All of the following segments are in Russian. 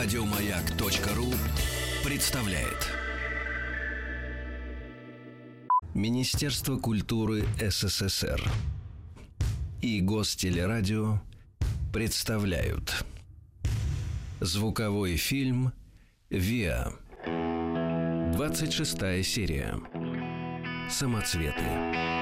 Радиомаяк.ру представляет. Министерство культуры СССР и Гостелерадио представляют Звуковой фильм «Виа» 26 серия. Самоцветы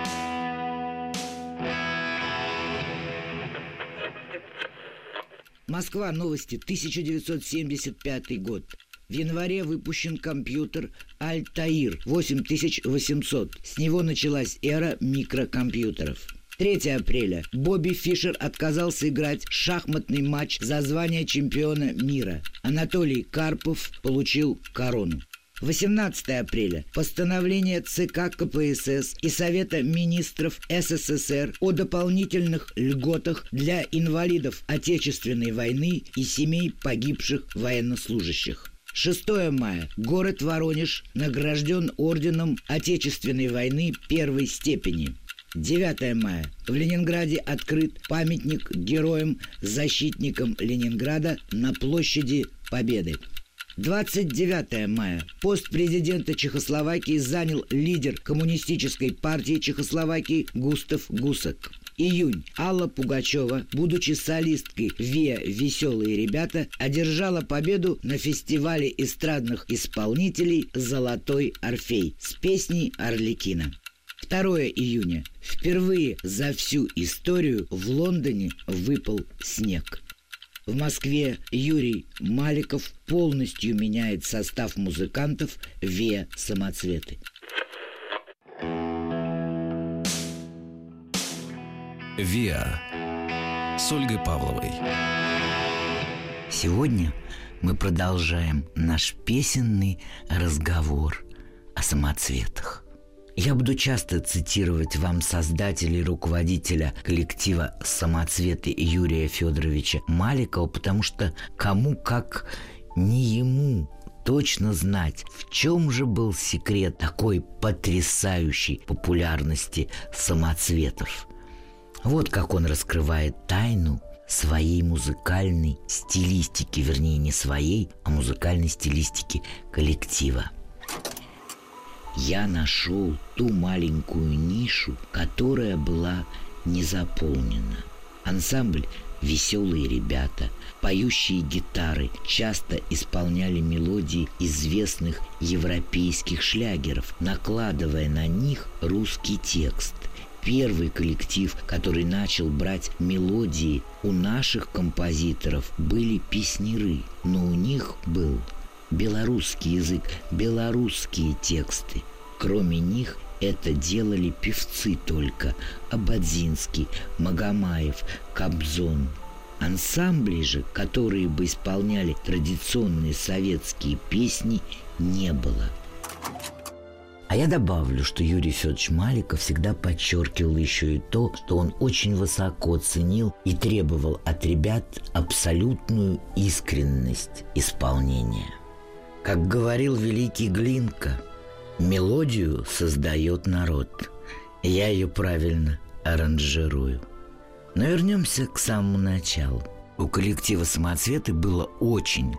Москва, новости, 1975 год. В январе выпущен компьютер Altair 8800. С него началась эра микрокомпьютеров. 3 апреля. Бобби Фишер отказался играть шахматный матч за звание чемпиона мира. Анатолий Карпов получил корону. 18 апреля. Постановление ЦК КПСС и Совета министров СССР о дополнительных льготах для инвалидов Отечественной войны и семей погибших военнослужащих. 6 мая. Город Воронеж награжден орденом Отечественной войны первой степени. 9 мая. В Ленинграде открыт памятник героям-защитникам Ленинграда на площади Победы. 29 мая. Пост президента Чехословакии занял лидер коммунистической партии Чехословакии Густав Гусак. Июнь. Алла Пугачева, будучи солисткой «Виа. Веселые ребята», одержала победу на фестивале эстрадных исполнителей «Золотой Орфей» с песней «Орликина». 2 июня. Впервые за всю историю в Лондоне выпал снег. В Москве Юрий Маликов полностью меняет состав музыкантов «Ве самоцветы». «Виа» с Ольгой Павловой. Сегодня мы продолжаем наш песенный разговор о самоцветах. Я буду часто цитировать вам создателя и руководителя коллектива «Самоцветы» Юрия Федоровича Маликова, потому что кому как не ему точно знать, в чем же был секрет такой потрясающей популярности самоцветов. Вот как он раскрывает тайну своей музыкальной стилистики, вернее не своей, а музыкальной стилистики коллектива я нашел ту маленькую нишу, которая была не заполнена. Ансамбль «Веселые ребята», поющие гитары часто исполняли мелодии известных европейских шлягеров, накладывая на них русский текст. Первый коллектив, который начал брать мелодии у наших композиторов, были песнеры, но у них был белорусский язык, белорусские тексты. Кроме них это делали певцы только Абадзинский, Магомаев, Кобзон. Ансамблей же, которые бы исполняли традиционные советские песни, не было. А я добавлю, что Юрий Федорович Маликов всегда подчеркивал еще и то, что он очень высоко ценил и требовал от ребят абсолютную искренность исполнения. Как говорил великий Глинка, мелодию создает народ. Я ее правильно аранжирую. Но вернемся к самому началу. У коллектива «Самоцветы» было очень,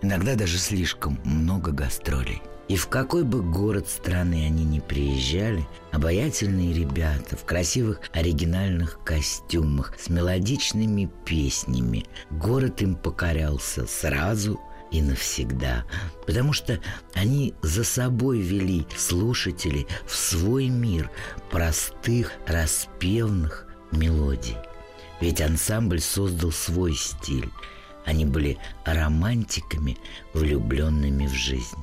иногда даже слишком много гастролей. И в какой бы город страны они ни приезжали, обаятельные ребята в красивых оригинальных костюмах с мелодичными песнями, город им покорялся сразу – и навсегда, потому что они за собой вели слушателей в свой мир простых, распевных мелодий. Ведь ансамбль создал свой стиль. Они были романтиками, влюбленными в жизнь.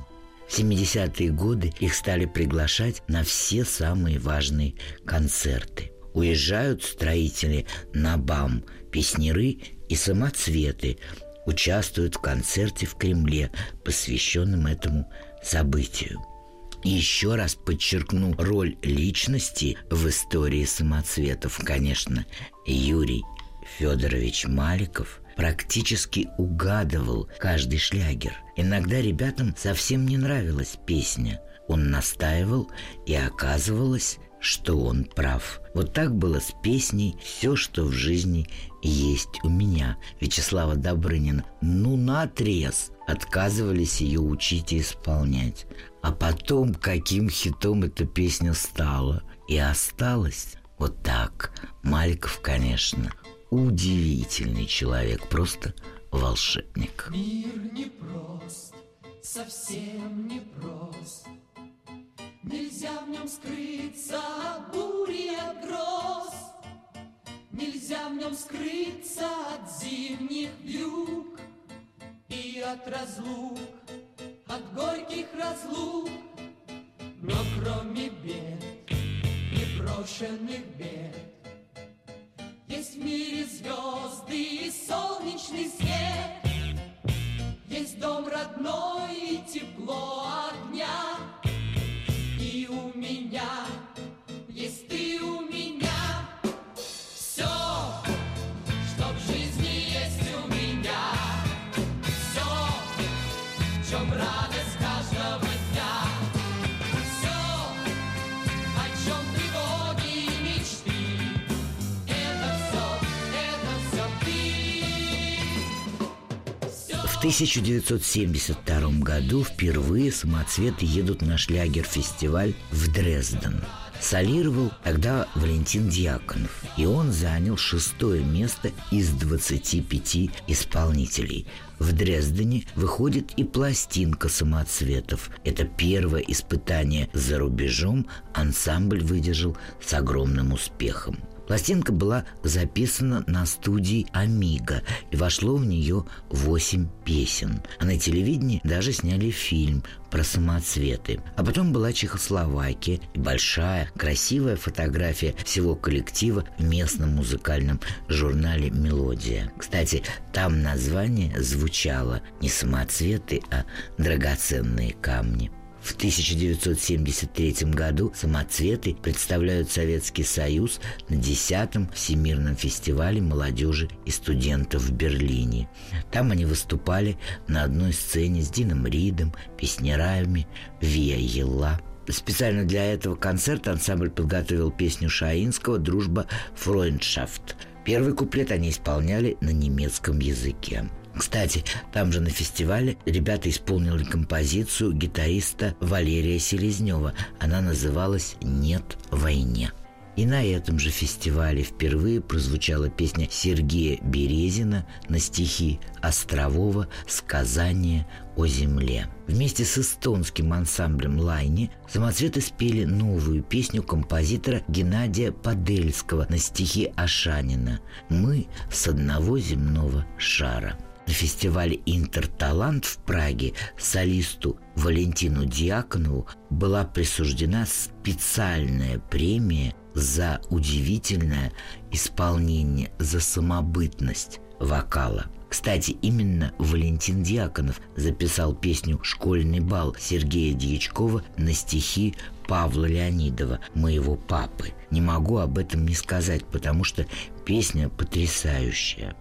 В 70-е годы их стали приглашать на все самые важные концерты. Уезжают строители на БАМ, песнеры и самоцветы, участвуют в концерте в Кремле, посвященном этому событию. Еще раз подчеркну роль личности в истории самоцветов. Конечно, Юрий Федорович Маликов практически угадывал каждый шлягер. Иногда ребятам совсем не нравилась песня. Он настаивал, и оказывалось, что он прав. Вот так было с песней «Все, что в жизни есть у меня» Вячеслава Добрынина. Ну, на отрез отказывались ее учить и исполнять. А потом, каким хитом эта песня стала и осталась. Вот так. Мальков, конечно, удивительный человек, просто волшебник. Мир непрост, совсем непрост. Нельзя в нем скрыться от бури от гроз. Нельзя в нем скрыться от зимних вьюг и от разлук, от горьких разлук. Но кроме бед, непрошенных бед, есть в мире звезды и солнечный свет, есть дом родной и тепло огня, 1972 году впервые самоцветы едут на шлягер-фестиваль в Дрезден. Солировал тогда Валентин Дьяконов, и он занял шестое место из 25 исполнителей. В Дрездене выходит и пластинка самоцветов. Это первое испытание за рубежом ансамбль выдержал с огромным успехом. Пластинка была записана на студии «Амиго» и вошло в нее восемь песен. А на телевидении даже сняли фильм про самоцветы. А потом была Чехословакия и большая, красивая фотография всего коллектива в местном музыкальном журнале «Мелодия». Кстати, там название звучало не «Самоцветы», а «Драгоценные камни». В 1973 году самоцветы представляют Советский Союз на 10-м Всемирном фестивале молодежи и студентов в Берлине. Там они выступали на одной сцене с Дином Ридом, песнярами Виа Елла. Специально для этого концерта ансамбль подготовил песню Шаинского «Дружба Фройндшафт». Первый куплет они исполняли на немецком языке. Кстати, там же на фестивале ребята исполнили композицию гитариста Валерия Селезнева. Она называлась «Нет войне». И на этом же фестивале впервые прозвучала песня Сергея Березина на стихи Острового «Сказание о земле». Вместе с эстонским ансамблем «Лайни» самоцветы спели новую песню композитора Геннадия Подельского на стихи Ашанина «Мы с одного земного шара». На фестивале «Интерталант» в Праге солисту Валентину Диаконову была присуждена специальная премия за удивительное исполнение, за самобытность вокала. Кстати, именно Валентин Диаконов записал песню «Школьный бал» Сергея Дьячкова на стихи Павла Леонидова, моего папы. Не могу об этом не сказать, потому что песня потрясающая.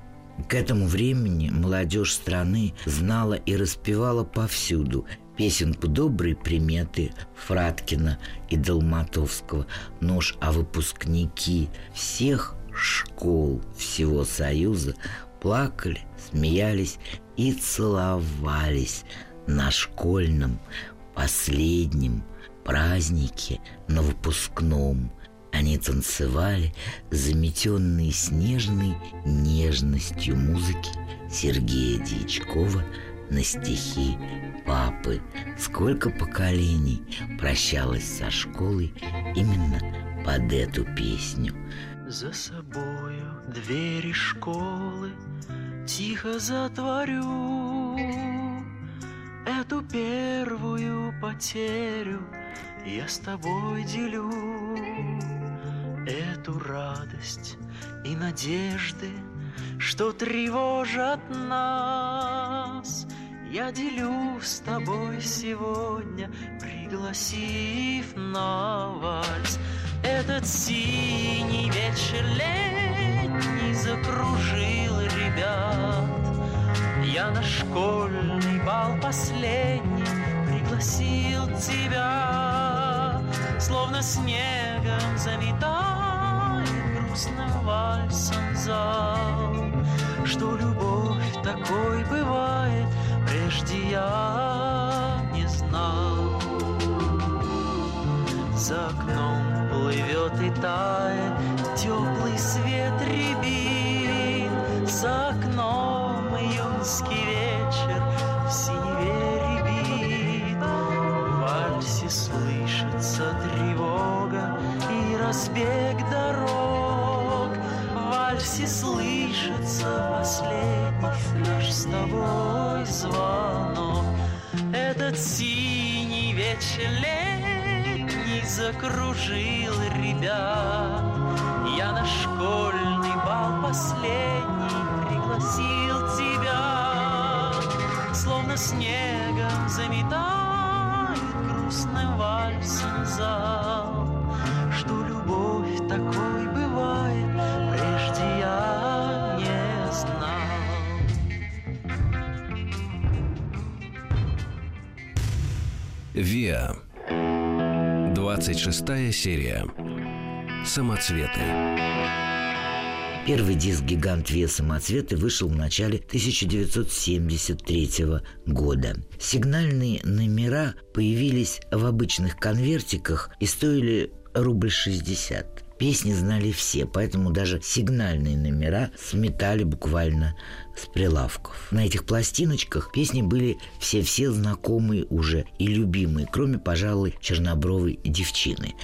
К этому времени молодежь страны знала и распевала повсюду песенку «Добрые приметы» Фраткина и Долматовского, нож а выпускники всех школ всего Союза плакали, смеялись и целовались на школьном последнем празднике на выпускном – они танцевали, заметенные снежной нежностью музыки Сергея Дьячкова на стихи папы. Сколько поколений прощалось со школой именно под эту песню. За собою двери школы тихо затворю Эту первую потерю я с тобой делю Эту радость и надежды, что тревожат нас. Я делю с тобой сегодня, пригласив на вальс. Этот синий вечер летний закружил ребят. Я на школьный бал последний пригласил тебя. Словно снег снегом заметает грустным вальсом зал, Что любовь такой бывает, прежде я не знал. За окном плывет и тает теплый свет рябин, За окном июньский закружил ребят. Я на школьный бал последний пригласил тебя. Словно снегом заметает грустным вальсом зал. Что любовь такой бывает, прежде я не знал. ВИА. 26 серия. Самоцветы. Первый диск «Гигант Виа самоцветы» вышел в начале 1973 года. Сигнальные номера появились в обычных конвертиках и стоили рубль 60. Песни знали все, поэтому даже сигнальные номера сметали буквально с прилавков. На этих пластиночках песни были все-все знакомые уже и любимые, кроме, пожалуй, чернобровой девчины.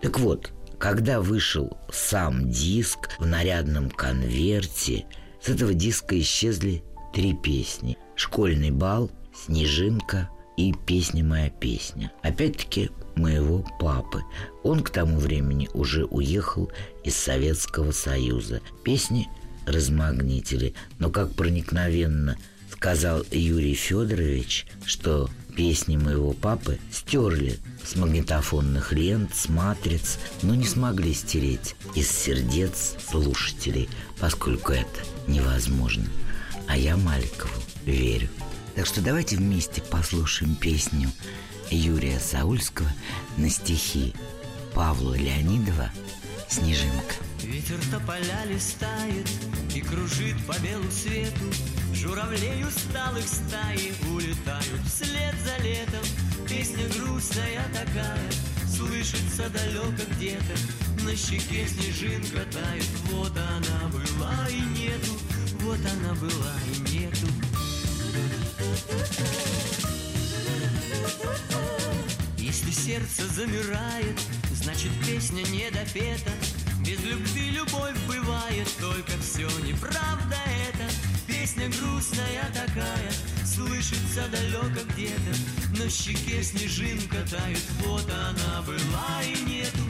Так вот, когда вышел сам диск в нарядном конверте, с этого диска исчезли три песни. «Школьный бал», «Снежинка» и «Песня моя песня». Опять-таки моего папы. Он к тому времени уже уехал из Советского Союза. Песни размагнитили, но как проникновенно сказал Юрий Федорович, что песни моего папы стерли с магнитофонных лент, с матриц, но не смогли стереть из сердец слушателей, поскольку это невозможно. А я Маликову верю. Так что давайте вместе послушаем песню Юрия Саульского на стихи Павла Леонидова «Снежинка». Ветер тополя листает и кружит по белу свету. Журавлей усталых стаи улетают вслед за летом. Песня грустная такая, слышится далеко где-то. На щеке снежинка тает, вот она была и нету Вот она была и нету Если сердце замирает, значит песня не допета Без любви любовь бывает, только все неправда это. Песня грустная такая, слышится далеко где-то. На щеке снежинка тает, вот она была и нету.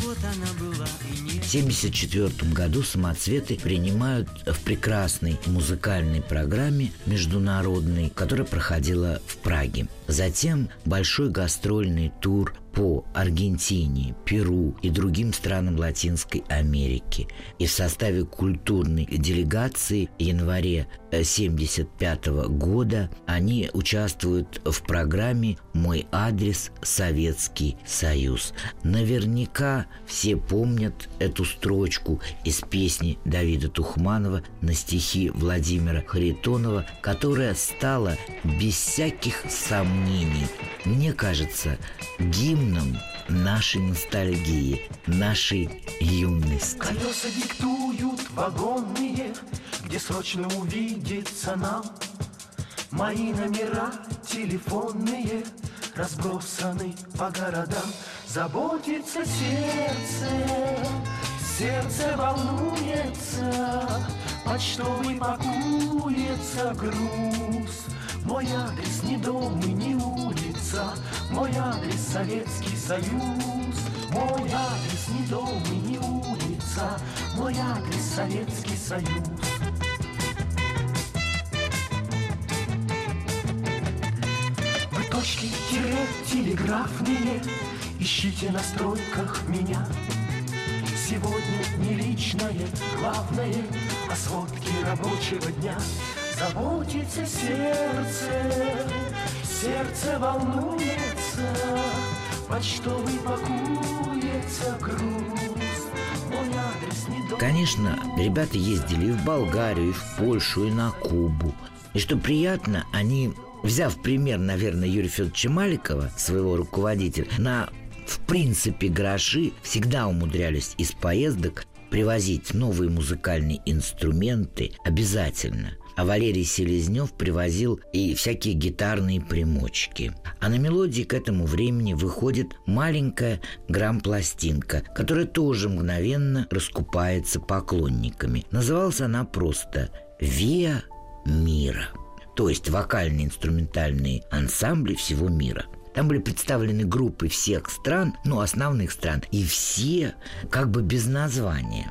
Вот она была и нету 1974 году самоцветы принимают в прекрасной музыкальной программе международной, которая проходила в Праге. Затем большой гастрольный тур по Аргентине, Перу и другим странам Латинской Америки. И в составе культурной делегации в январе 1975 года они участвуют в программе «Мой адрес Советский Союз». Наверняка все помнят эту строчку из песни Давида Тухманова на стихи Владимира Харитонова, которая стала без всяких сомнений, мне кажется, гимном нашей ностальгии, нашей юности. Колеса диктуют вагонные, где срочно увидеться нам. Мои номера телефонные разбросаны по городам. Заботится сердце, сердце волнуется, почтовый пакуется груз. Мой адрес не дом и не улица, мой адрес Советский Союз. Мой адрес не дом и не улица, мой адрес Советский Союз. Вы точки тире телеграфные, ищите на стройках меня. Сегодня не личное, главное, а сводки рабочего дня. Заботится сердце, сердце волнуется, почтовый пакуется груз. Конечно, ребята ездили и в Болгарию, и в Польшу, и на Кубу. И что приятно, они, взяв пример, наверное, Юрия Федоровича Маликова, своего руководителя, на в принципе гроши всегда умудрялись из поездок привозить новые музыкальные инструменты обязательно. А Валерий Селезнев привозил и всякие гитарные примочки. А на мелодии к этому времени выходит маленькая грамм-пластинка, которая тоже мгновенно раскупается поклонниками. Называлась она просто «Виа Мира», то есть вокальные инструментальные ансамбли всего мира – там были представлены группы всех стран, ну, основных стран, и все как бы без названия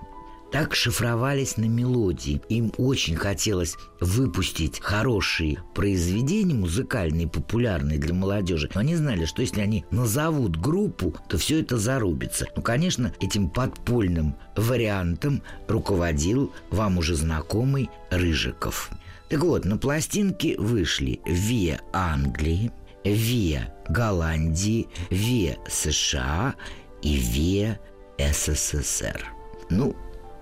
так шифровались на мелодии. Им очень хотелось выпустить хорошие произведения, музыкальные, популярные для молодежи. Но они знали, что если они назовут группу, то все это зарубится. Ну, конечно, этим подпольным вариантом руководил вам уже знакомый Рыжиков. Так вот, на пластинке вышли «Виа Англии», «Виа Голландии», «Виа США» и «Виа СССР». Ну,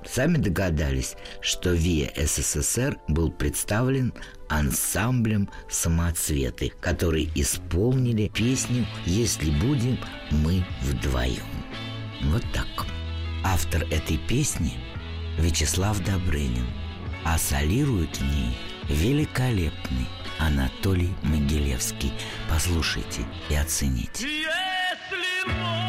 Сами догадались, что ВИА СССР был представлен ансамблем «Самоцветы», которые исполнили песню «Если будем мы вдвоем». Вот так. Автор этой песни – Вячеслав Добрынин, а солирует в ней великолепный Анатолий Могилевский. Послушайте и оцените. Если можешь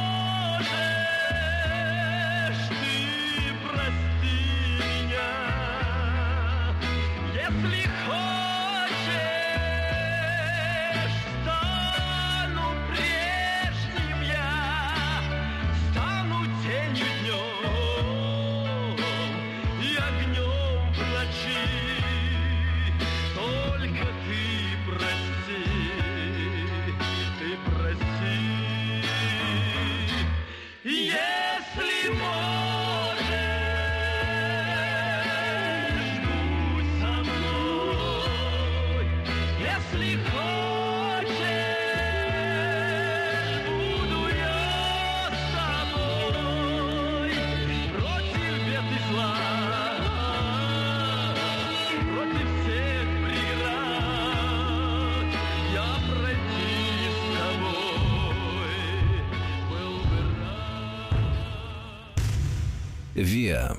Виа.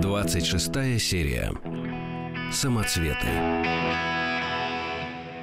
26 серия. Самоцветы.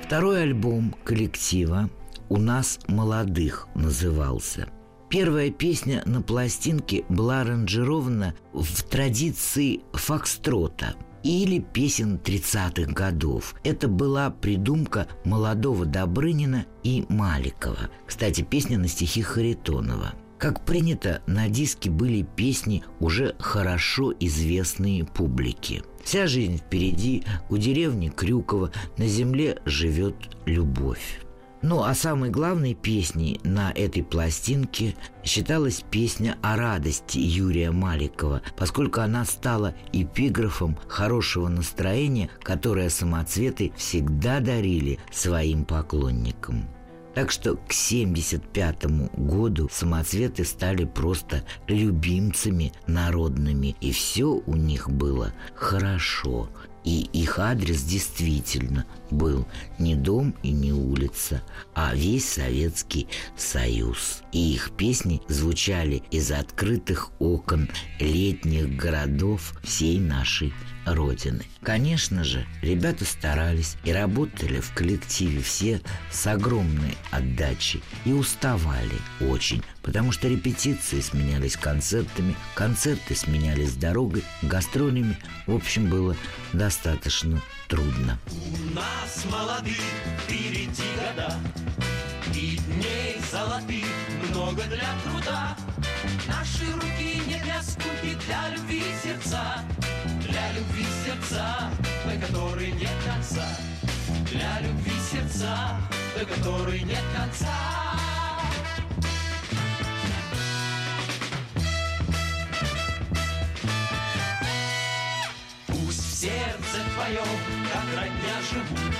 Второй альбом коллектива «У нас молодых» назывался. Первая песня на пластинке была аранжирована в традиции фокстрота или песен 30-х годов. Это была придумка молодого Добрынина и Маликова. Кстати, песня на стихи Харитонова – как принято, на диске были песни уже хорошо известные публике. Вся жизнь впереди, у деревни Крюкова на земле живет любовь. Ну а самой главной песней на этой пластинке считалась песня о радости Юрия Маликова, поскольку она стала эпиграфом хорошего настроения, которое самоцветы всегда дарили своим поклонникам. Так что к 75 году самоцветы стали просто любимцами народными, и все у них было хорошо. И их адрес действительно был не дом и не улица, а весь Советский Союз. И их песни звучали из открытых окон летних городов всей нашей Родины. Конечно же, ребята старались и работали в коллективе все с огромной отдачей и уставали очень, потому что репетиции сменялись концертами, концерты сменялись дорогой, гастролями. В общем, было достаточно трудно. У нас молодых впереди года И дней золотых много для труда Наши руки не для скуки, для любви сердца любви сердца, на которой нет конца. Для любви сердца, на которой нет конца. Сердце твоем, как родня живут,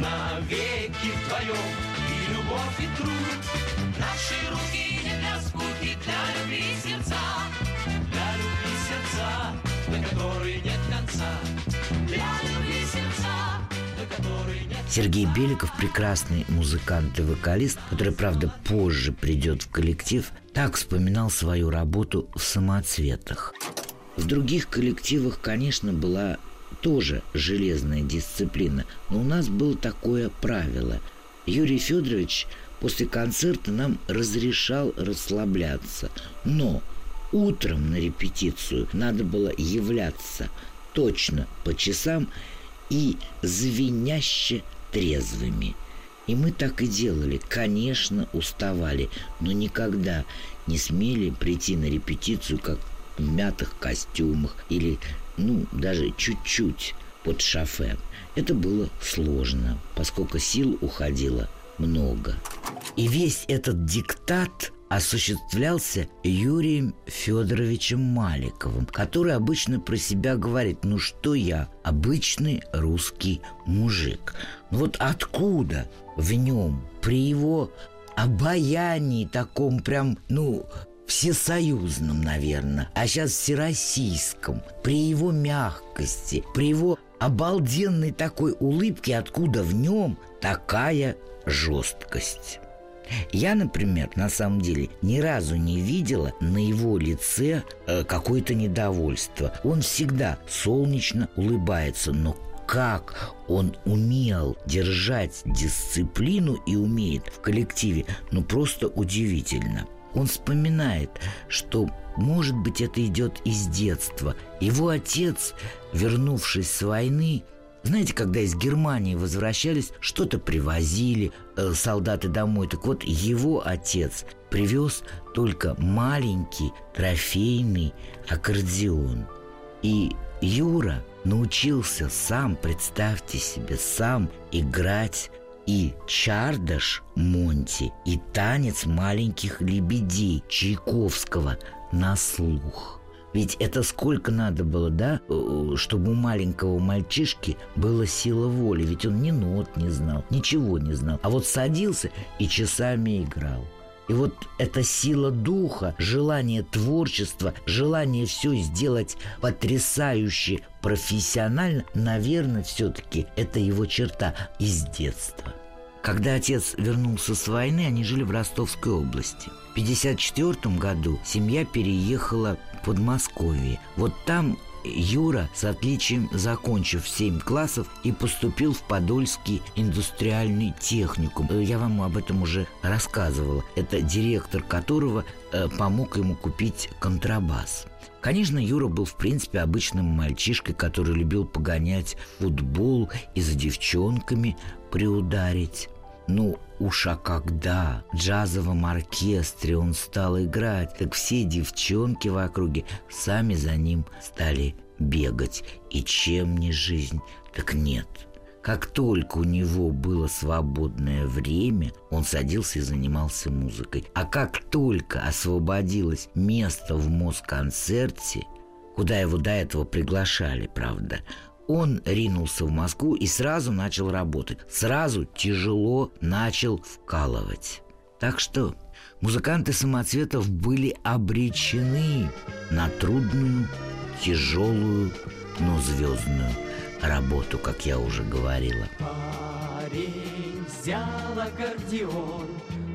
Навеки вдвоем и любовь, и труд. Наши руки не для скуки, для любви Сергей Беликов, прекрасный музыкант и вокалист, который, правда, позже придет в коллектив, так вспоминал свою работу в «Самоцветах». В других коллективах, конечно, была тоже железная дисциплина, но у нас было такое правило. Юрий Федорович после концерта нам разрешал расслабляться, но утром на репетицию надо было являться точно по часам и звеняще трезвыми. И мы так и делали. Конечно, уставали, но никогда не смели прийти на репетицию как в мятых костюмах или, ну, даже чуть-чуть под шофе. Это было сложно, поскольку сил уходило много. И весь этот диктат осуществлялся Юрием Федоровичем Маликовым, который обычно про себя говорит, ну что я, обычный русский мужик. Ну вот откуда в нем, при его обаянии таком прям, ну, всесоюзном, наверное, а сейчас всероссийском, при его мягкости, при его обалденной такой улыбке, откуда в нем такая жесткость. Я, например, на самом деле ни разу не видела на его лице э, какое-то недовольство. Он всегда солнечно улыбается, но как он умел держать дисциплину и умеет в коллективе, ну просто удивительно. Он вспоминает, что, может быть, это идет из детства. Его отец, вернувшись с войны, знаете, когда из Германии возвращались, что-то привозили э, солдаты домой. Так вот, его отец привез только маленький трофейный аккордеон. И Юра научился сам, представьте себе, сам играть и Чардаш Монти, и танец маленьких лебедей Чайковского на слух. Ведь это сколько надо было, да, чтобы у маленького мальчишки была сила воли. Ведь он ни нот не знал, ничего не знал. А вот садился и часами играл. И вот эта сила духа, желание творчества, желание все сделать потрясающе профессионально, наверное, все-таки это его черта из детства. Когда отец вернулся с войны, они жили в Ростовской области. В 1954 году семья переехала Подмосковье. Вот там Юра с отличием закончив 7 классов и поступил в Подольский индустриальный техникум. Э, я вам об этом уже рассказывала. Это директор которого э, помог ему купить контрабас. Конечно, Юра был, в принципе, обычным мальчишкой, который любил погонять футбол и за девчонками приударить. Ну, уж а когда в джазовом оркестре он стал играть, так все девчонки в округе сами за ним стали бегать. И чем не жизнь, так нет. Как только у него было свободное время, он садился и занимался музыкой. А как только освободилось место в Москонцерте, куда его до этого приглашали, правда, он ринулся в Москву и сразу начал работать. Сразу тяжело начал вкалывать. Так что музыканты самоцветов были обречены на трудную, тяжелую, но звездную работу, как я уже говорила. Парень взял аккордеон,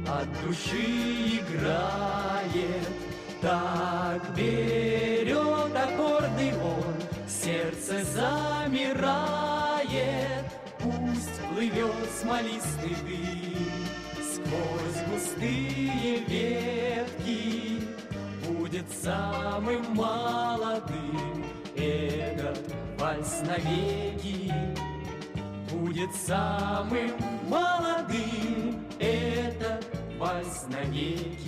от души играет, так берет сердце замирает, пусть плывет смолистый дым сквозь густые ветки, будет самым молодым этот вальс навеки. Будет самым молодым этот вальс навеки.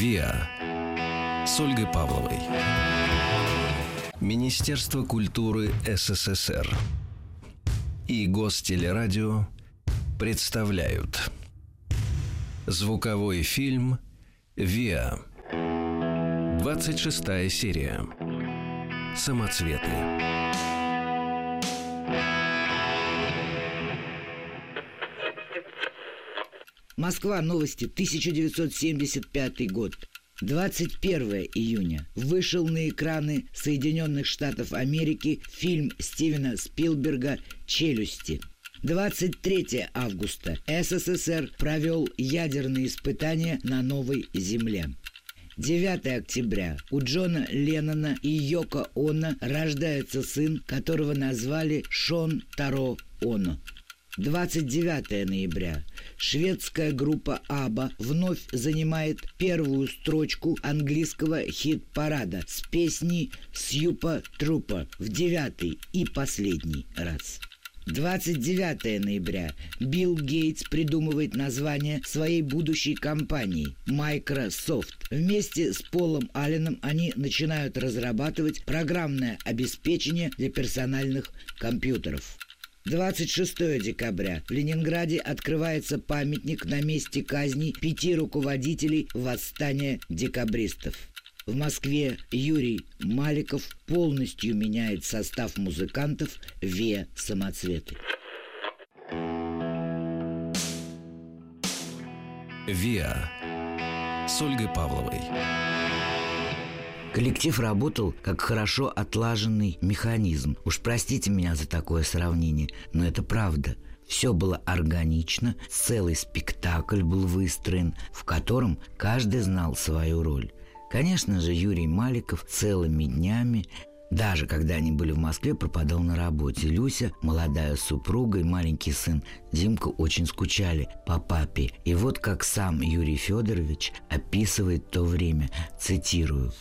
ВИА с Ольгой Павловой. Министерство культуры СССР и Гостелерадио представляют Звуковой фильм «Виа». 26 серия. Самоцветы. Москва. Новости. 1975 год. 21 июня вышел на экраны Соединенных Штатов Америки фильм Стивена Спилберга «Челюсти». 23 августа СССР провел ядерные испытания на новой Земле. 9 октября у Джона Леннона и Йоко Оно рождается сын, которого назвали Шон Таро Оно. 29 ноября шведская группа «Аба» вновь занимает первую строчку английского хит-парада с песней «Сьюпа Трупа» в девятый и последний раз. 29 ноября Билл Гейтс придумывает название своей будущей компании Microsoft. Вместе с Полом Алленом они начинают разрабатывать программное обеспечение для персональных компьютеров. 26 декабря в Ленинграде открывается памятник на месте казни пяти руководителей восстания декабристов. В Москве Юрий Маликов полностью меняет состав музыкантов «Ве Самоцветы». «Виа» с Ольгой Павловой. Коллектив работал как хорошо отлаженный механизм. Уж простите меня за такое сравнение, но это правда. Все было органично, целый спектакль был выстроен, в котором каждый знал свою роль. Конечно же, Юрий Маликов целыми днями даже когда они были в Москве, пропадал на работе. Люся, молодая супруга и маленький сын Димка очень скучали по папе. И вот как сам Юрий Федорович описывает то время, цитирую.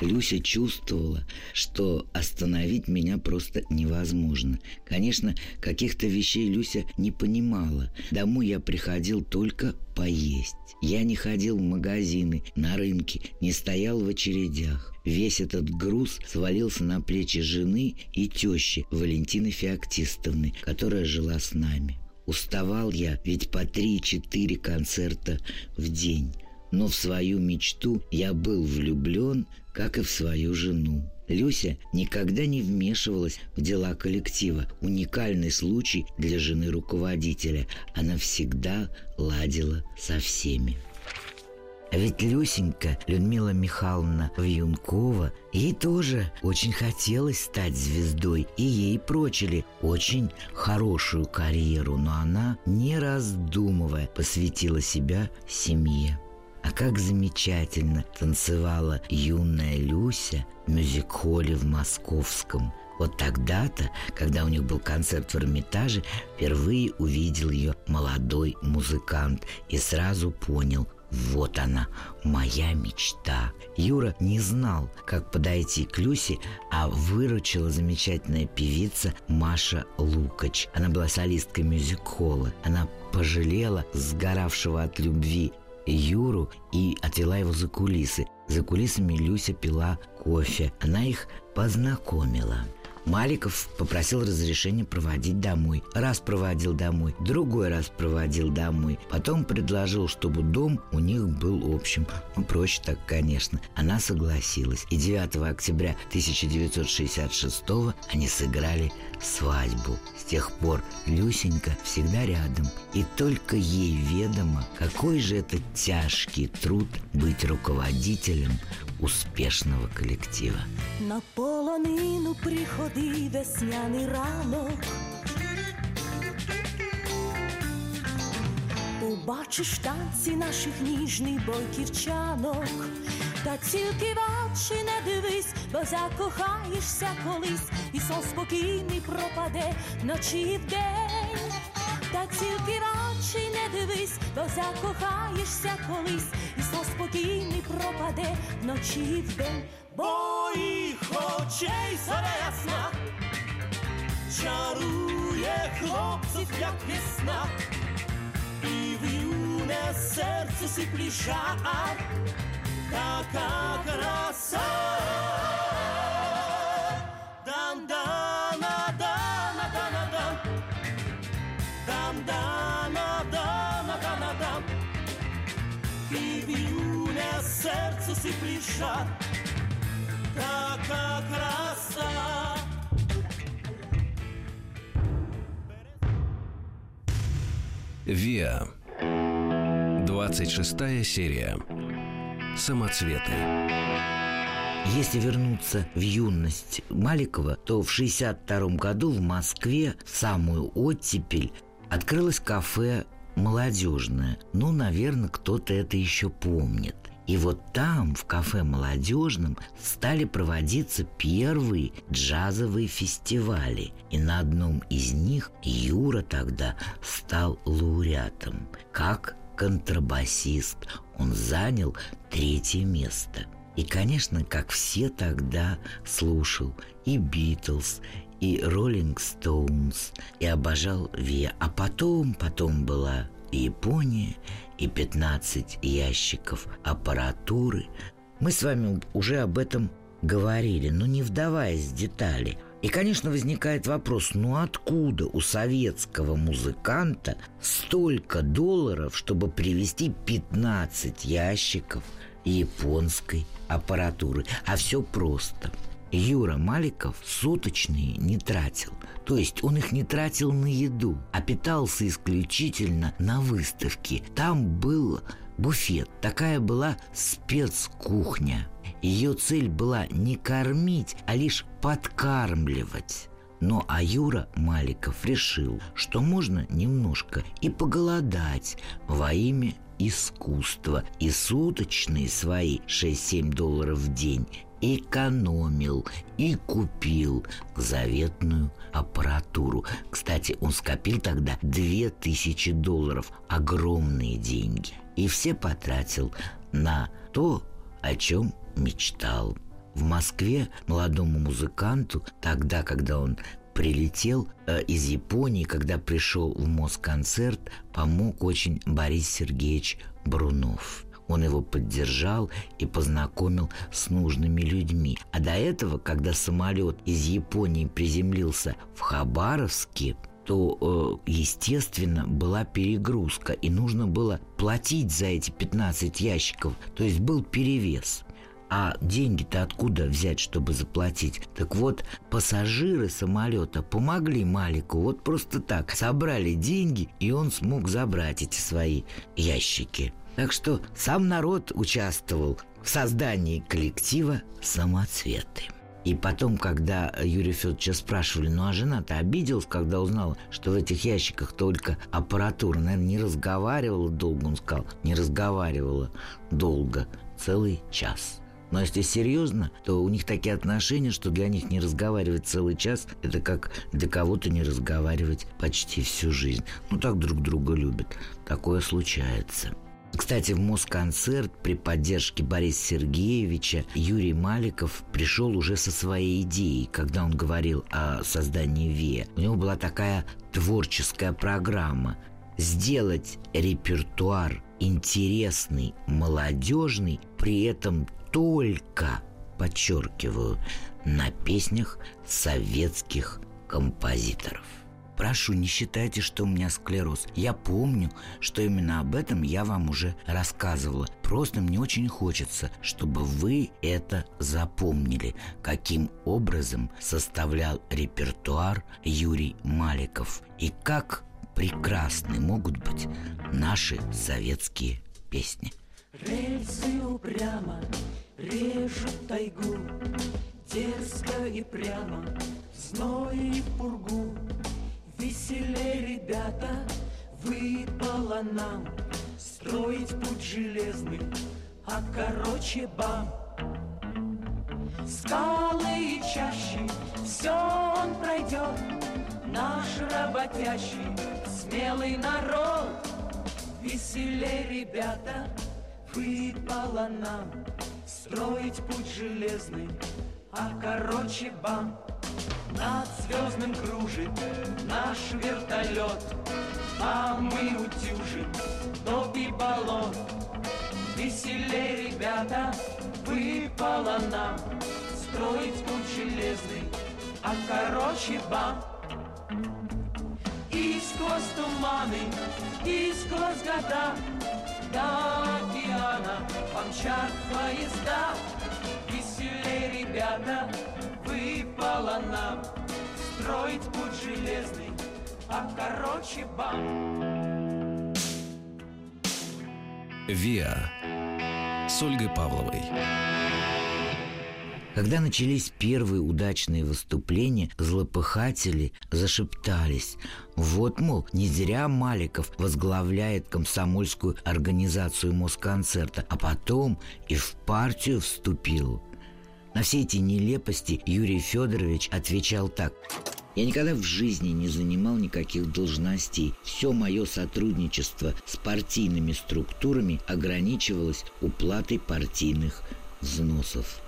Люся чувствовала, что остановить меня просто невозможно. Конечно, каких-то вещей Люся не понимала. Домой я приходил только поесть. Я не ходил в магазины, на рынки, не стоял в очередях. Весь этот груз свалился на плечи жены и тещи Валентины Феоктистовны, которая жила с нами. Уставал я ведь по три-четыре концерта в день. Но в свою мечту я был влюблен, как и в свою жену. Люся никогда не вмешивалась в дела коллектива. Уникальный случай для жены руководителя. Она всегда ладила со всеми. А ведь Люсенька, Людмила Михайловна Вьюнкова, ей тоже очень хотелось стать звездой, и ей прочили очень хорошую карьеру, но она, не раздумывая, посвятила себя семье. А как замечательно танцевала юная Люся в мюзик-холле в Московском. Вот тогда-то, когда у них был концерт в Эрмитаже, впервые увидел ее молодой музыкант и сразу понял, вот она, моя мечта. Юра не знал, как подойти к Люсе, а выручила замечательная певица Маша Лукач. Она была солисткой мюзик-холла. Она пожалела сгоравшего от любви Юру и отвела его за кулисы. За кулисами Люся пила кофе. Она их познакомила. Маликов попросил разрешения проводить домой. Раз проводил домой, другой раз проводил домой. Потом предложил, чтобы дом у них был общим. Ну, проще так, конечно. Она согласилась. И 9 октября 1966 они сыграли свадьбу. С тех пор Люсенька всегда рядом. И только ей ведомо, какой же это тяжкий труд быть руководителем успішного колектива. На полонину приходи весняний ранок. Побачиш танці наших ніжних бойківчанок, та тільки в очі не дивись, бо закохаєшся колись, і сон спокійний пропаде вночі і вдень. Та тільки в очі не дивись, бо закохаєшся колись, і сон спокійний пропаде вночі і вдень. Моїх очей заря ясна чарує хлопців, як весна, divljune serce si pliša, taka krasa. Dan, dana, dana, dana, dan. Dan, dana, dana, dana, dan. Divljune serce si pliša, taka krasa. Via 26 серия. Самоцветы. Если вернуться в юность Маликова, то в 62 году в Москве в самую оттепель открылось кафе молодежное. Ну, наверное, кто-то это еще помнит. И вот там, в кафе «Молодежном», стали проводиться первые джазовые фестивали. И на одном из них Юра тогда стал лауреатом. Как контрабасист он занял третье место. И, конечно, как все тогда слушал и «Битлз», и «Роллинг Стоунс», и обожал Виа. А потом, потом была и Япония, и 15 ящиков аппаратуры. Мы с вами уже об этом говорили, но не вдаваясь в детали. И, конечно, возникает вопрос, ну откуда у советского музыканта столько долларов, чтобы привезти 15 ящиков японской аппаратуры? А все просто – Юра Маликов суточные не тратил. То есть он их не тратил на еду, а питался исключительно на выставке. Там был буфет, такая была спецкухня. Ее цель была не кормить, а лишь подкармливать. Но а Юра Маликов решил, что можно немножко и поголодать во имя искусства. И суточные свои 6-7 долларов в день экономил и купил заветную аппаратуру. Кстати, он скопил тогда 2000 долларов, огромные деньги. И все потратил на то, о чем мечтал. В Москве молодому музыканту, тогда, когда он прилетел э, из Японии, когда пришел в Москонцерт, помог очень Борис Сергеевич Брунов. Он его поддержал и познакомил с нужными людьми. А до этого, когда самолет из Японии приземлился в Хабаровске, то, э, естественно, была перегрузка, и нужно было платить за эти 15 ящиков, то есть был перевес. А деньги-то откуда взять, чтобы заплатить? Так вот, пассажиры самолета помогли Малику вот просто так. Собрали деньги, и он смог забрать эти свои ящики. Так что сам народ участвовал в создании коллектива «Самоцветы». И потом, когда Юрия Федоровича спрашивали, ну а жена-то обиделась, когда узнала, что в этих ящиках только аппаратура. Наверное, не разговаривала долго, он сказал, не разговаривала долго, целый час. Но если серьезно, то у них такие отношения, что для них не разговаривать целый час – это как для кого-то не разговаривать почти всю жизнь. Ну, так друг друга любят. Такое случается. Кстати, в Москонцерт при поддержке Бориса Сергеевича Юрий Маликов пришел уже со своей идеей, когда он говорил о создании ВИА. У него была такая творческая программа сделать репертуар интересный, молодежный, при этом только, подчеркиваю, на песнях советских композиторов. Прошу, не считайте, что у меня склероз. Я помню, что именно об этом я вам уже рассказывала. Просто мне очень хочется, чтобы вы это запомнили, каким образом составлял репертуар Юрий Маликов и как прекрасны могут быть наши советские песни. Рельсы упрямо режут тайгу Дерзко и прямо, зной и пургу. Веселей, ребята, выпало нам Строить путь железный, а короче бам. Скалы и чащи, все он пройдет Наш работящий, смелый народ. Веселей, ребята, выпало нам Строить путь железный, а короче бам над звездным кружит наш вертолет, А мы утюжим топи баллон. Веселей, ребята, выпало нам Строить путь железный, а короче бам. И сквозь туманы, и сквозь года До океана помчат поезда года выпало нам Строить путь железный, а короче бам «Виа» с Ольгой Павловой. Когда начались первые удачные выступления, злопыхатели зашептались. Вот, мол, не зря Маликов возглавляет комсомольскую организацию Москонцерта, а потом и в партию вступил. На все эти нелепости Юрий Федорович отвечал так. Я никогда в жизни не занимал никаких должностей. Все мое сотрудничество с партийными структурами ограничивалось уплатой партийных взносов.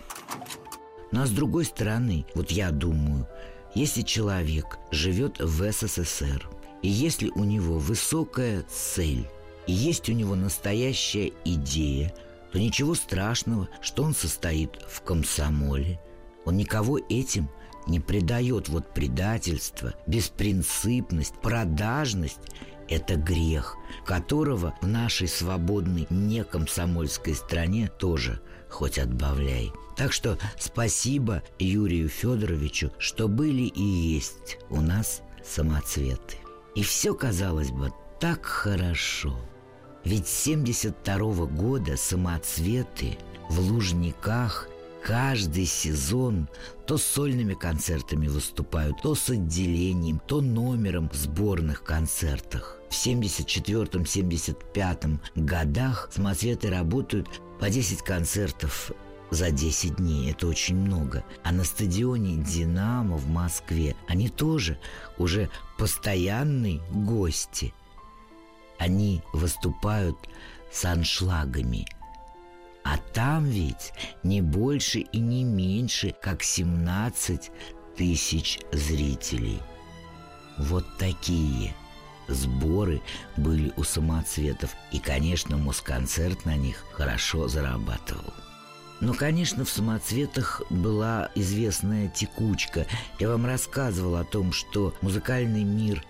Ну а с другой стороны, вот я думаю, если человек живет в СССР, и если у него высокая цель, и есть у него настоящая идея, то ничего страшного, что он состоит в комсомоле. Он никого этим не предает. Вот предательство, беспринципность, продажность – это грех, которого в нашей свободной некомсомольской стране тоже хоть отбавляй. Так что спасибо Юрию Федоровичу, что были и есть у нас самоцветы. И все, казалось бы, так хорошо. Ведь с 72 -го года самоцветы в Лужниках каждый сезон то сольными концертами выступают, то с отделением, то номером в сборных концертах. В 74-75 годах самоцветы работают по 10 концертов за 10 дней. Это очень много. А на стадионе «Динамо» в Москве они тоже уже постоянные гости. Они выступают с аншлагами. А там ведь не больше и не меньше, как 17 тысяч зрителей. Вот такие сборы были у самоцветов. И, конечно, Москонцерт на них хорошо зарабатывал. Но, конечно, в самоцветах была известная текучка. Я вам рассказывал о том, что музыкальный мир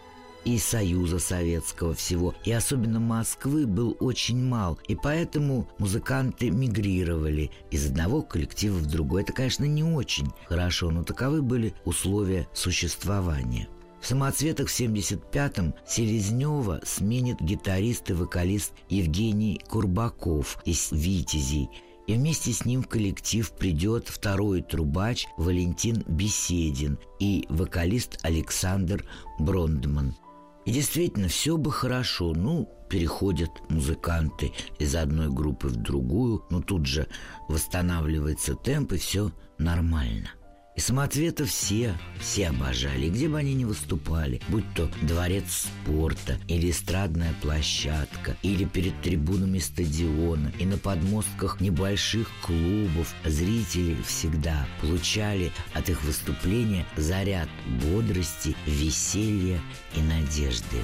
и Союза Советского всего, и особенно Москвы был очень мал, и поэтому музыканты мигрировали из одного коллектива в другой. Это, конечно, не очень хорошо, но таковы были условия существования. В «Самоцветах» в 75-м Селезнева сменит гитарист и вокалист Евгений Курбаков из «Витязей», и вместе с ним в коллектив придет второй трубач Валентин Беседин и вокалист Александр Брондман. И действительно, все бы хорошо, ну, переходят музыканты из одной группы в другую, но тут же восстанавливается темп, и все нормально – и самоцветов все, все обожали, где бы они ни выступали, будь то дворец спорта, или эстрадная площадка, или перед трибунами стадиона, и на подмостках небольших клубов, зрители всегда получали от их выступления заряд бодрости, веселья и надежды.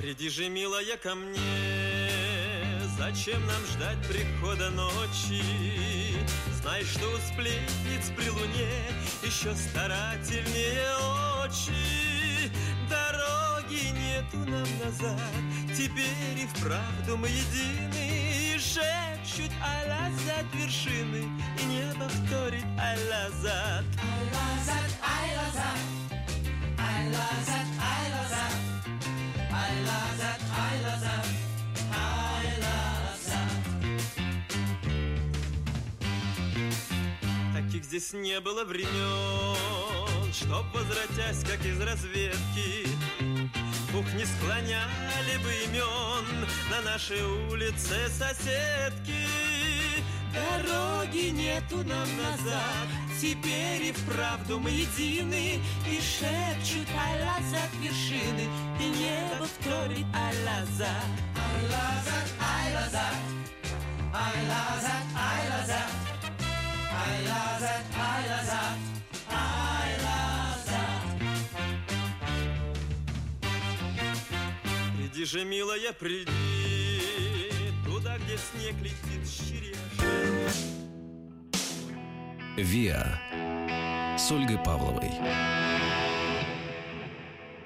Приди же, милая, ко мне, зачем нам ждать прихода ночи? Знай, что у сплетниц при луне еще старательнее очи. Дороги нету нам назад, теперь и вправду мы едины. И шепчут ай-лазат вершины, и небо вторит ай-лазат. Ай-лазат, ай-лазат, ай-лазат, ай-лазат, Таких здесь не было времен, Чтоб, возвратясь, как из разведки, Ух, не склоняли бы имен На нашей улице соседки. Дороги нету нам назад, Теперь и вправду мы едины, И шепчут ай-лазат вершины, И небо вторит ай-лазат. Ай-лазат, Приди же, милая, приди, Туда, где снег летит щерее. «Виа» с Ольгой Павловой.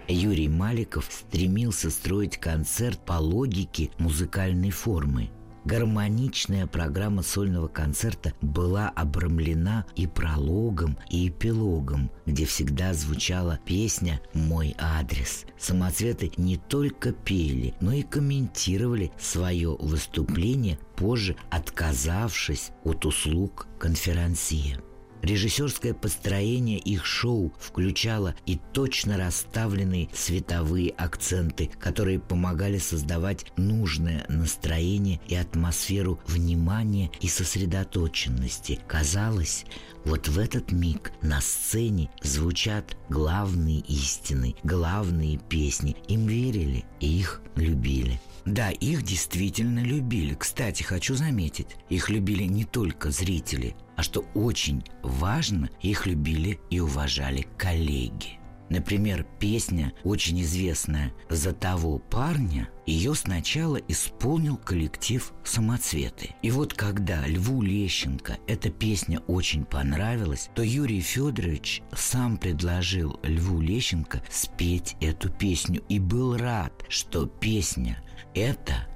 Юрий Маликов стремился строить концерт по логике музыкальной формы. Гармоничная программа сольного концерта была обрамлена и прологом, и эпилогом, где всегда звучала песня «Мой адрес». Самоцветы не только пели, но и комментировали свое выступление, позже отказавшись от услуг конферансье. Режиссерское построение их шоу включало и точно расставленные световые акценты, которые помогали создавать нужное настроение и атмосферу внимания и сосредоточенности. Казалось, вот в этот миг на сцене звучат главные истины, главные песни. Им верили и их любили. Да, их действительно любили. Кстати, хочу заметить, их любили не только зрители, а что очень важно, их любили и уважали коллеги. Например, песня, очень известная «За того парня», ее сначала исполнил коллектив «Самоцветы». И вот когда Льву Лещенко эта песня очень понравилась, то Юрий Федорович сам предложил Льву Лещенко спеть эту песню и был рад, что песня эта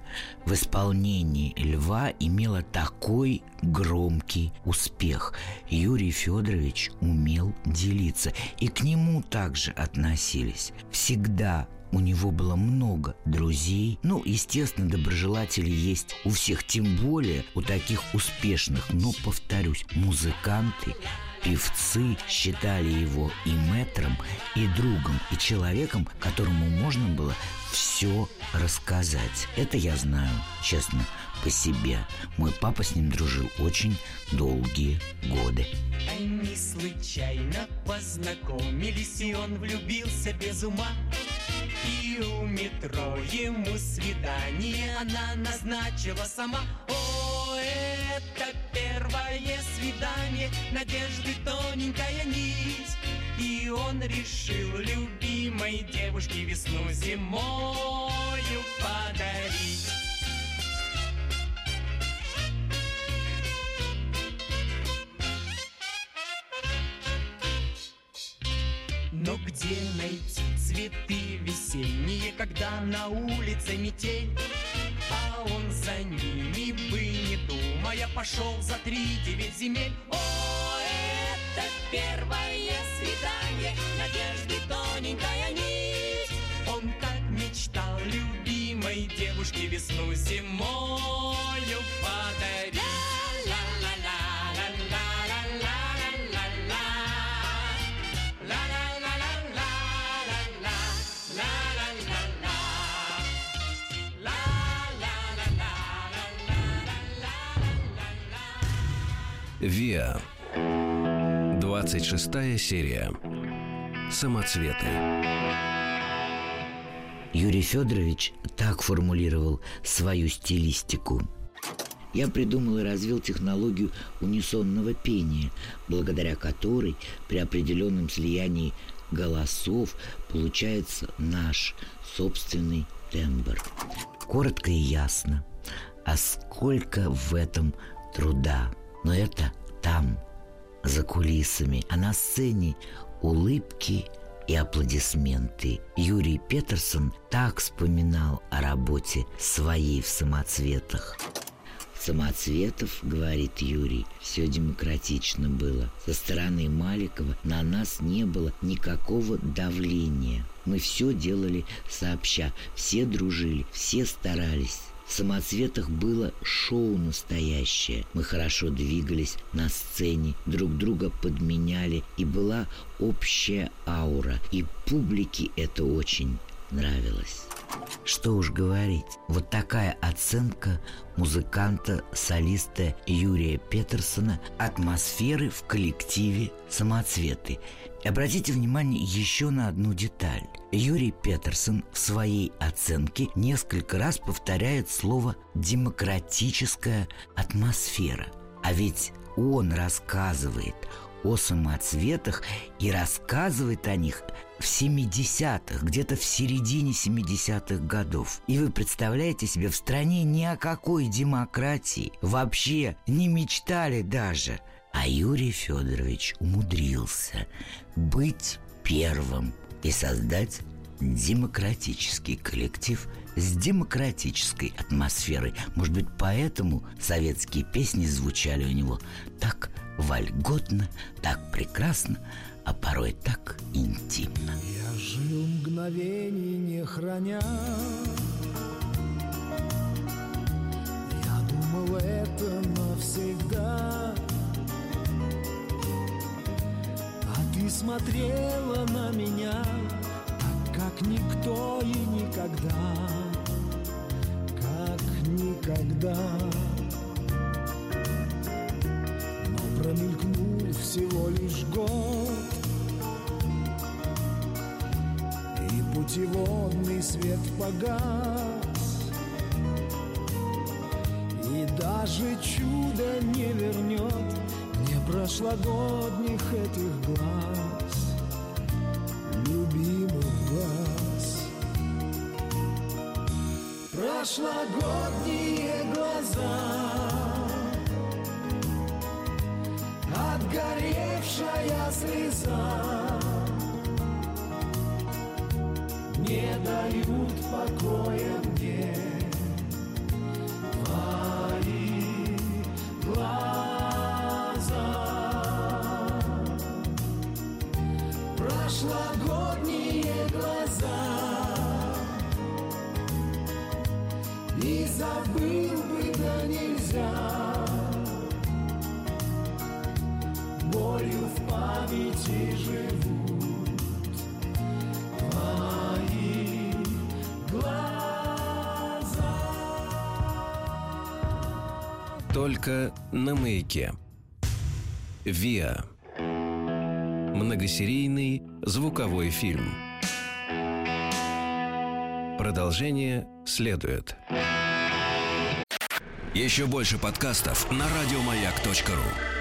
в исполнении Льва имела такой громкий успех. Юрий Федорович умел делиться, и к нему также относились. Всегда у него было много друзей. Ну, естественно, доброжелатели есть у всех, тем более у таких успешных. Но, повторюсь, музыканты Певцы считали его и мэтром, и другом, и человеком, которому можно было все рассказать. Это я знаю, честно, по себе. Мой папа с ним дружил очень долгие годы. Они случайно познакомились, и он влюбился без ума. И у метро ему свидание она назначила сама. О, это первое свидание, надежды тоненькая нить. И он решил любимой девушке весну зимою подарить. Но где найти цветы весенние, когда на улице метель? А он за ними бы не думая пошел за три девять земель. О, это первое свидание, надежды тоненькая нить. Он как мечтал любимой девушке весну зимою подарить. Виа. 26 серия. Самоцветы. Юрий Федорович так формулировал свою стилистику. Я придумал и развил технологию унисонного пения, благодаря которой при определенном слиянии голосов получается наш собственный тембр. Коротко и ясно. А сколько в этом труда. Но это там, за кулисами, а на сцене улыбки и аплодисменты. Юрий Петерсон так вспоминал о работе своей в самоцветах. Самоцветов, говорит Юрий, все демократично было. Со стороны Маликова на нас не было никакого давления. Мы все делали сообща, все дружили, все старались. Самоцветах было шоу настоящее. Мы хорошо двигались на сцене, друг друга подменяли, и была общая аура. И публике это очень нравилось. Что уж говорить, вот такая оценка музыканта-солиста Юрия Петерсона атмосферы в коллективе «Самоцветы». И обратите внимание еще на одну деталь. Юрий Петерсон в своей оценке несколько раз повторяет слово «демократическая атмосфера». А ведь он рассказывает о самоцветах и рассказывает о них в 70-х, где-то в середине 70-х годов. И вы представляете себе, в стране ни о какой демократии вообще не мечтали даже. А Юрий Федорович умудрился быть первым и создать демократический коллектив с демократической атмосферой. Может быть, поэтому советские песни звучали у него так вольготно, так прекрасно, а порой так интимно. Я жил мгновений не храня Я думал, это навсегда ты смотрела на меня Так, как никто и никогда Как никогда. Но промелькнул всего лишь год И путеводный свет погас. И даже чудо не вернет прошлогодних этих глаз Любимых глаз. Прошлогодние глаза Отгоревшая слеза. Не дают покоя Только на маяке. ВИА. Многосерийный звуковой фильм. Продолжение следует. Еще больше подкастов на радиомаяк.ру.